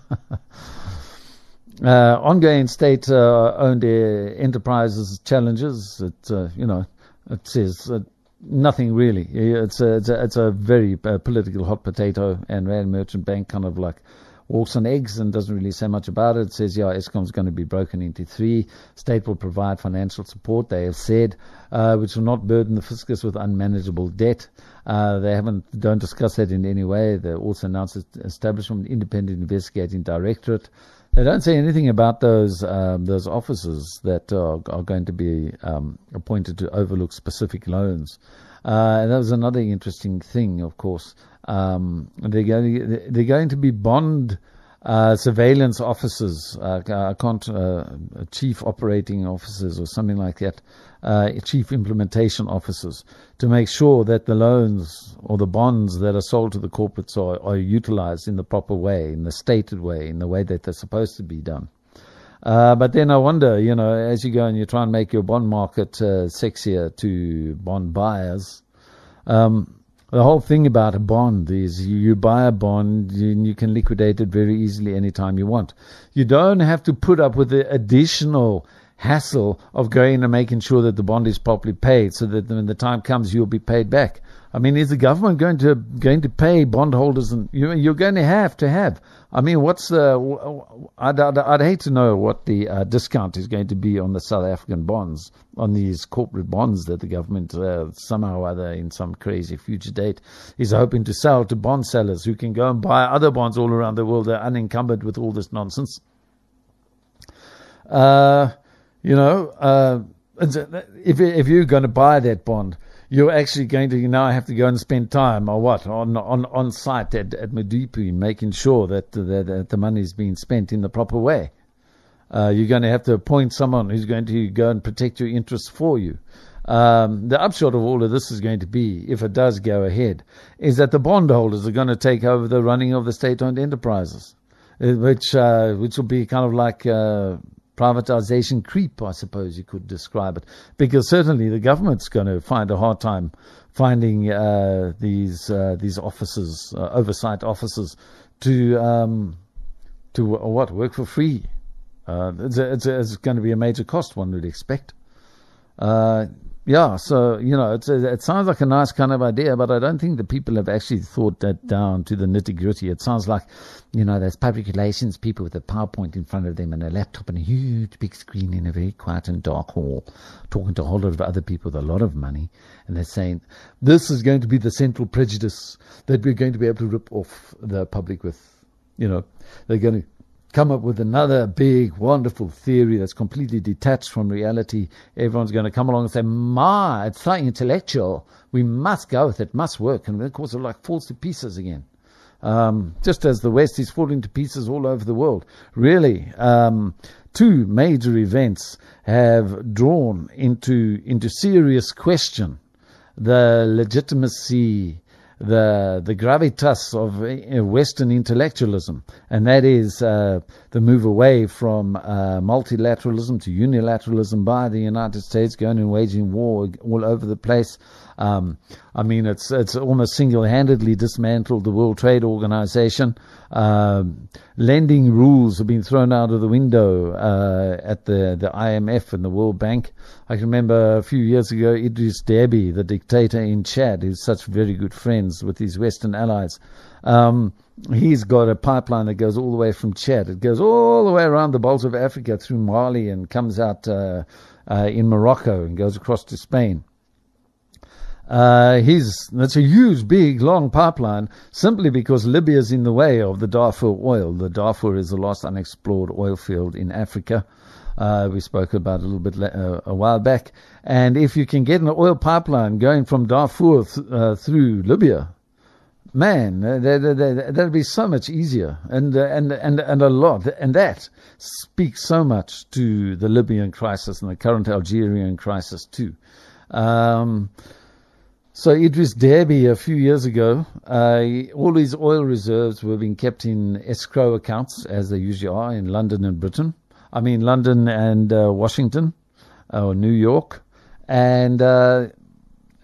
Speaker 4: ongoing state uh, owned enterprises challenges. It, uh, you know, it says uh, nothing really. It's a, it's a, it's a very political hot potato, and Rand Merchant Bank kind of like walks on eggs and doesn't really say much about it. Says, yeah, Eskom is going to be broken into three. State will provide financial support, they have said, uh, which will not burden the fiscus with unmanageable debt. Uh, they haven't, don't discuss that in any way. They also announced establishment of an independent investigating directorate. They don't say anything about those um, those officers that are, are going to be um, appointed to overlook specific loans. Uh, and that was another interesting thing, of course. Um, they're, going, they're going to be bond uh, surveillance officers, uh, uh, chief operating officers or something like that, uh, chief implementation officers, to make sure that the loans or the bonds that are sold to the corporates are, are utilized in the proper way, in the stated way, in the way that they're supposed to be done. Uh, but then I wonder, you know, as you go and you try and make your bond market uh, sexier to bond buyers, um, the whole thing about a bond is you, buy a bond and you can liquidate it very easily anytime you want. You don't have to put up with the additional hassle of going and making sure that the bond is properly paid so that when the time comes you'll be paid back. I mean, is the government going to going to pay bondholders and you, you're going to have to have I mean, what's the? I'd, I'd, I'd hate to know what the uh, discount is going to be on the South African bonds, on these corporate bonds that the government uh, somehow or other, in some crazy future date, is hoping to sell to bond sellers who can go and buy other bonds all around the world. They're unencumbered with all this nonsense. Uh, you know, uh, if if you're going to buy that bond you're actually going to now have to go and spend time or what on on on site at at Medupi, making sure that the, that the money is being spent in the proper way. Uh, you're going to have to appoint someone who's going to go and protect your interests for you. Um, the upshot of all of this is going to be, if it does go ahead, is that the bondholders are going to take over the running of the state-owned enterprises, uh, which uh, which will be kind of like uh, privatization creep, I suppose you could describe it, because certainly the government's going to find a hard time finding uh, these uh, these officers, uh, oversight officers, to um, to what work for free. Uh, it's, a, it's, a, it's, going to be a major cost, one would expect. Yeah, so you know, a, it sounds like a nice kind of idea, but I don't think the people have actually thought that down to the nitty gritty. It sounds like, you know, there's public relations people with a PowerPoint in front of them and a laptop and a huge big screen in a very quiet and dark hall, talking to a whole lot of other people with a lot of money, and they're saying this is going to be the central prejudice that we're going to be able to rip off the public with. You know, they're going to come up with another big, wonderful theory that's completely detached from reality, everyone's going to come along and say, Ma, it's so intellectual. We must go with it, must work. And of course, it like falls to pieces again. Um, just as the West is falling to pieces all over the world. Really, um, two major events have drawn into, into serious question the legitimacy the the gravitas of uh, Western intellectualism, and that is uh, the move away from uh, multilateralism to unilateralism by the United States, going and waging war all over the place. Um, I mean, it's it's almost single-handedly dismantled the World Trade Organization. Um, lending rules have been thrown out of the window uh, at the the IMF and the World Bank. I can remember a few years ago, Idris Deby, the dictator in Chad, who's such very good friends with his Western allies. Um, he's got a pipeline that goes all the way from Chad. It goes all the way around the Balls of Africa through Mali and comes out uh, uh, in Morocco and goes across to Spain. Uh, he's, that's a huge, big, long pipeline simply because Libya's in the way of the Darfur oil. The Darfur is the last unexplored oil field in Africa. Uh, we spoke about a little bit uh, a while back. And if you can get an oil pipeline going from Darfur th- uh, through Libya, man, uh, that, that'd be so much easier and, uh, and, and, and a lot. And that speaks so much to the Libyan crisis and the current Algerian crisis too. Um, so Idris Deby, a few years ago, uh, all his oil reserves were being kept in escrow accounts, as they usually are in London and Britain. I mean, London and uh, Washington, or New York, and uh,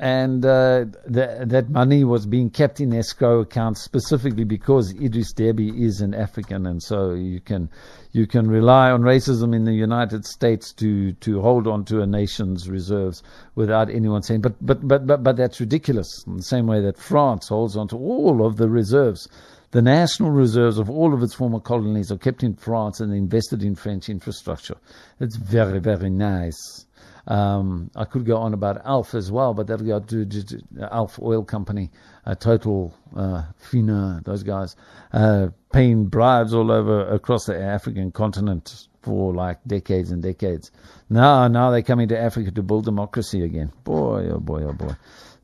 Speaker 4: and uh, that money was being kept in escrow accounts specifically because Idris Deby is an African, and so you can you can rely on racism in the United States to to hold on to a nation's reserves without anyone saying, but but but but but that's ridiculous. In the same way that France holds on to all of the reserves. The national reserves of all of its former colonies are kept in France and invested in French infrastructure. It's very, very nice. Um, I could go on about Elf as well, but that'll go to, to, Elf Oil Company, uh, Total, uh, Fina, those guys, uh, paying bribes all over across the African continent for like decades and decades. Now, now they're coming to Africa to build democracy again. Boy, oh boy, oh boy.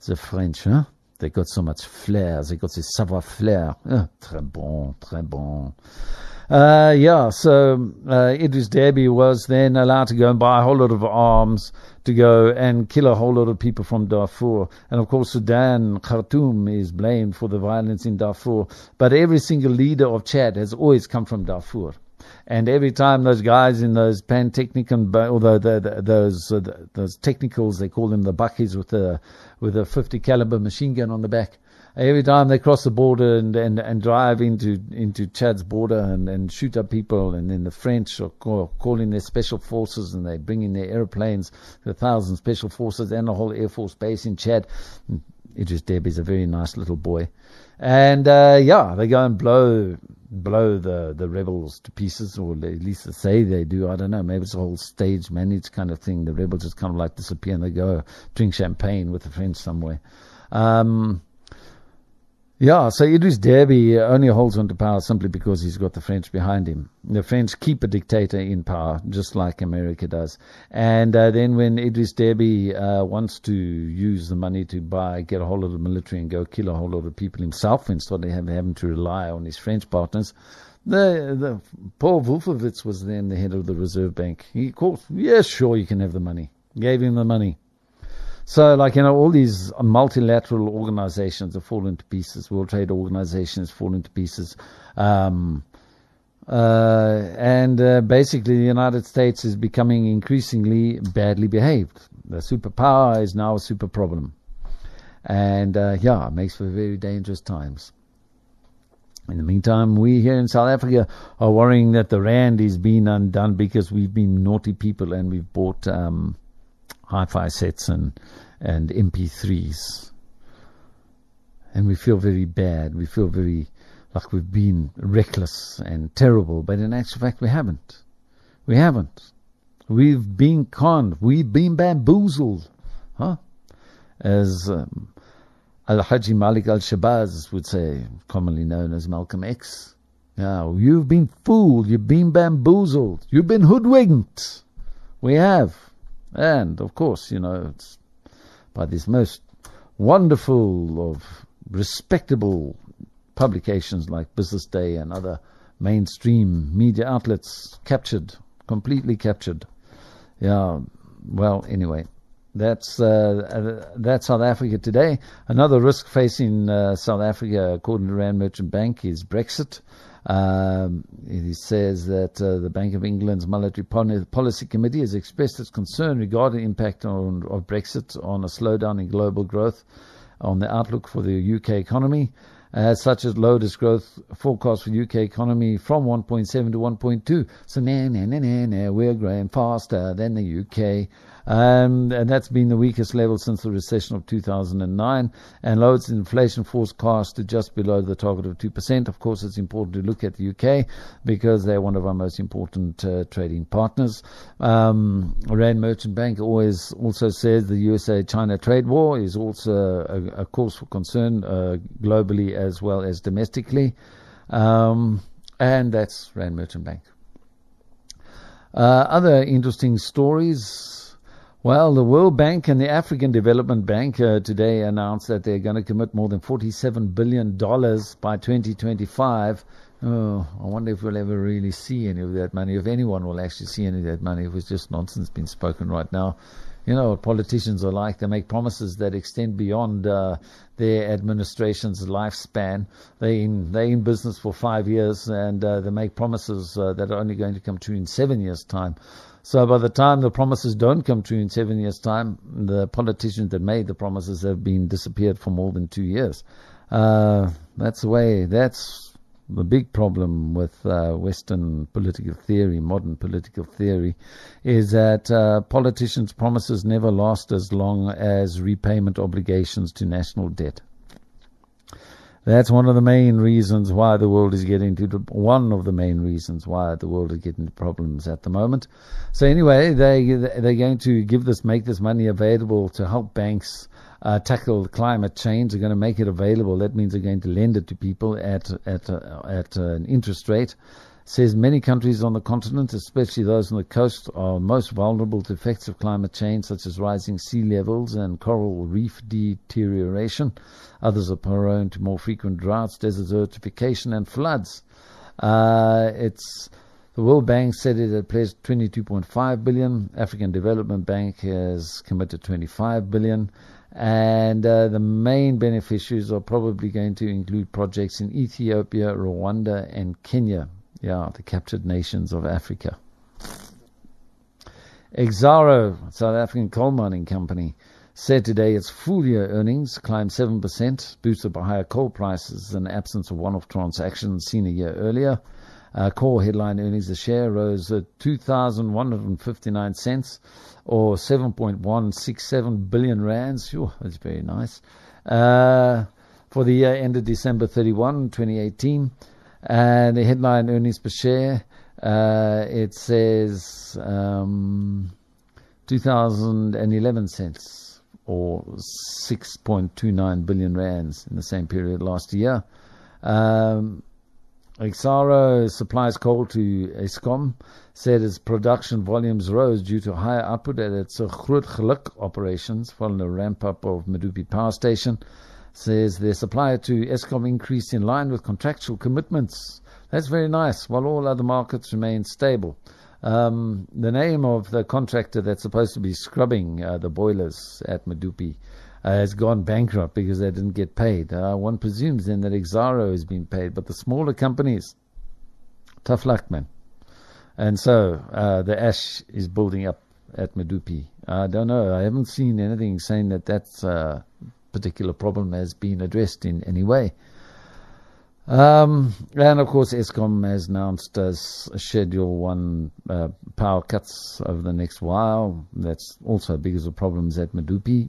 Speaker 4: The French, huh? They got so much flair. They got this savoir-faire. Oh, très bon, très bon. Uh, yeah, so uh, Idris Deby was then allowed to go and buy a whole lot of arms to go and kill a whole lot of people from Darfur. And of course, Sudan, Khartoum is blamed for the violence in Darfur. But every single leader of Chad has always come from Darfur. And every time those guys in those Pantechnicon, although the, the, those uh, the, those technicals, they call them the bakkies with the with a 50 caliber machine gun on the back. Every time they cross the border and, and, and drive into into Chad's border and, and shoot up people, and then the French are call, calling their special forces and they bring in their airplanes, the thousand special forces and the whole air force base in Chad. Idris Deby's a very nice little boy. And uh, yeah, they go and blow blow the, the rebels to pieces, or at least they say they do. I don't know. Maybe it's a whole stage managed kind of thing. The rebels just kind of like disappear and they go drink champagne with the French somewhere. Um, yeah, so Idris Deby only holds on to power simply because he's got the French behind him. The French keep a dictator in power, just like America does. And uh, then when Idris Deby uh, wants to use the money to buy, get a whole lot of military and go kill a whole lot of people himself instead of having to rely on his French partners, the, the Paul Wolfowitz was then the head of the Reserve Bank. He called, yeah, sure, you can have the money. Gave him the money. So, like, you know, all these multilateral organizations have fallen to pieces. World Trade Organization has fallen to pieces. Um, uh, and uh, basically, the United States is becoming increasingly badly behaved. The superpower is now a super problem. And uh, yeah, it makes for very dangerous times. In the meantime, we here in South Africa are worrying that the Rand is being undone because we've been naughty people and we've bought. Um, hi-fi sets and and MP3s, and we feel very bad. We feel very like we've been reckless and terrible, but in actual fact, we haven't. We haven't. We've been conned. We've been bamboozled, huh? As um, Al Haji Malik Al Shabazz would say, commonly known as Malcolm X. Now, you've been fooled. You've been bamboozled. You've been hoodwinked. We have. And, of course, you know, it's by these most wonderful of respectable publications like Business Day and other mainstream media outlets captured, completely captured. Yeah, well, anyway, that's uh, uh, that's South Africa today. Another risk facing uh, South Africa, according to Rand Merchant Bank, is Brexit. Um, he says that uh, the Bank of England's Monetary Policy Committee has expressed its concern regarding impact on, of Brexit on a slowdown in global growth, on the outlook for the UK economy, such as lowered its growth forecast for UK economy from 1.7 to 1.2. So, nah, nah, nah, nah, we're growing faster than the UK. Um, and that's been the weakest level since the recession of 2009 and its inflation forecast to just below the target of 2%. Of course, it's important to look at the UK because they're one of our most important uh, trading partners. Um, Rand Merchant Bank always also says the USA-China trade war is also a, a cause for concern uh, globally as well as domestically. Um, and that's Rand Merchant Bank. Uh, other interesting stories well, the World Bank and the African Development Bank uh, today announced that they're going to commit more than $47 billion by 2025. Oh, I wonder if we'll ever really see any of that money, if anyone will actually see any of that money, It was just nonsense being spoken right now. You know what politicians are like. They make promises that extend beyond uh, their administration's lifespan. They in they in business for five years, and uh, they make promises uh, that are only going to come true in seven years' time. So by the time the promises don't come true in seven years' time, the politicians that made the promises have been disappeared for more than two years. Uh, that's the way. That's the big problem with uh, Western political theory, modern political theory, is that uh, politicians' promises never last as long as repayment obligations to national debt. That's one of the main reasons why the world is getting to one of the main reasons why the world is getting to problems at the moment. So anyway, they they're going to give this make this money available to help banks uh, tackle climate change. They're going to make it available. That means they're going to lend it to people at at uh, at an interest rate says many countries on the continent, especially those on the coast, are most vulnerable to effects of climate change, such as rising sea levels and coral reef deterioration. Others are prone to more frequent droughts, desertification, and floods. Uh, it's the World Bank said it had pledged 22.5 billion. African Development Bank has committed 25 billion. And uh, the main beneficiaries are probably going to include projects in Ethiopia, Rwanda, and Kenya Yeah, the captured nations of Africa. Exxaro, South African coal mining company, said today its full year earnings climbed 7%, boosted by higher coal prices and absence of one off transactions seen a year earlier. Uh, core headline earnings a share rose at 2,159 cents or 7.167 billion rands. Sure, that's very nice. Uh, for the year ended December 31, 2018. And the headline earnings per share, uh, it says um, 2011 cents or 6.29 billion rands in the same period last year. Um, Exxaro supplies coal to Eskom, said its production volumes rose due to higher output at its Grootegeluk operations following the ramp up of Medupi Power Station. Says their supply to Eskom increased in line with contractual commitments. That's very nice, while all other markets remain stable. Um, the name of the contractor that's supposed to be scrubbing uh, the boilers at Medupi uh, has gone bankrupt because they didn't get paid. Uh, one presumes then that Exxaro has been paid, but the smaller companies, tough luck, man. And so uh, the ash is building up at Medupi. I don't know. I haven't seen anything saying that that's uh, particular problem has been addressed in any way. Um, and of course, Eskom has announced a Schedule 1 uh, power cuts over the next while. That's also because of problems at Medupi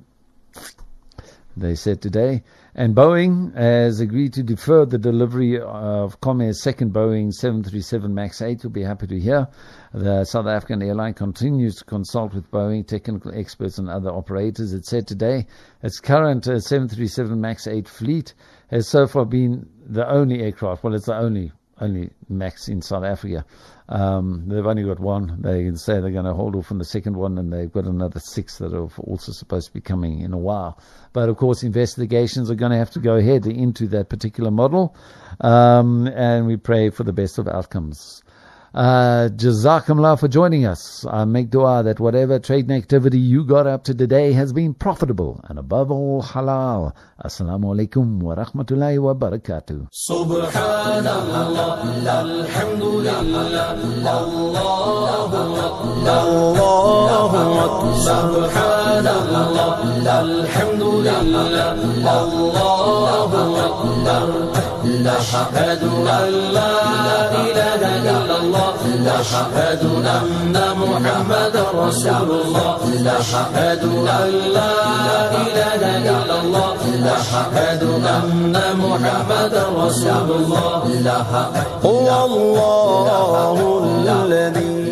Speaker 4: they said today. And Boeing has agreed to defer the delivery of Comair's second Boeing 737 MAX 8. You'll be happy to hear. The South African airline continues to consult with Boeing, technical experts, and other operators. It said today its current uh, 737 MAX 8 fleet has so far been the only aircraft, well, it's the only only Max in South Africa. Um, they've only got one. They can say they're going to hold off on the second one, and they've got another six that are also supposed to be coming in a while. But of course, investigations are going to have to go ahead into that particular model, um, and we pray for the best of outcomes. Uh, Jazakumullah for joining us. I make dua that whatever trading activity you got up to today has been profitable and above all halal. Assalamu alaikum wa rahmatullahi wa barakatuh. Subhanallah, alhamdulillah, Allahu Allahu Subhanallah, alhamdulillah, Allahu Akbar. La. الله. أشهد أن محمدا رسول الله. أشهد أن لا إله إلا الله. أشهد أن محمدا رسول الله. هو الله. الذي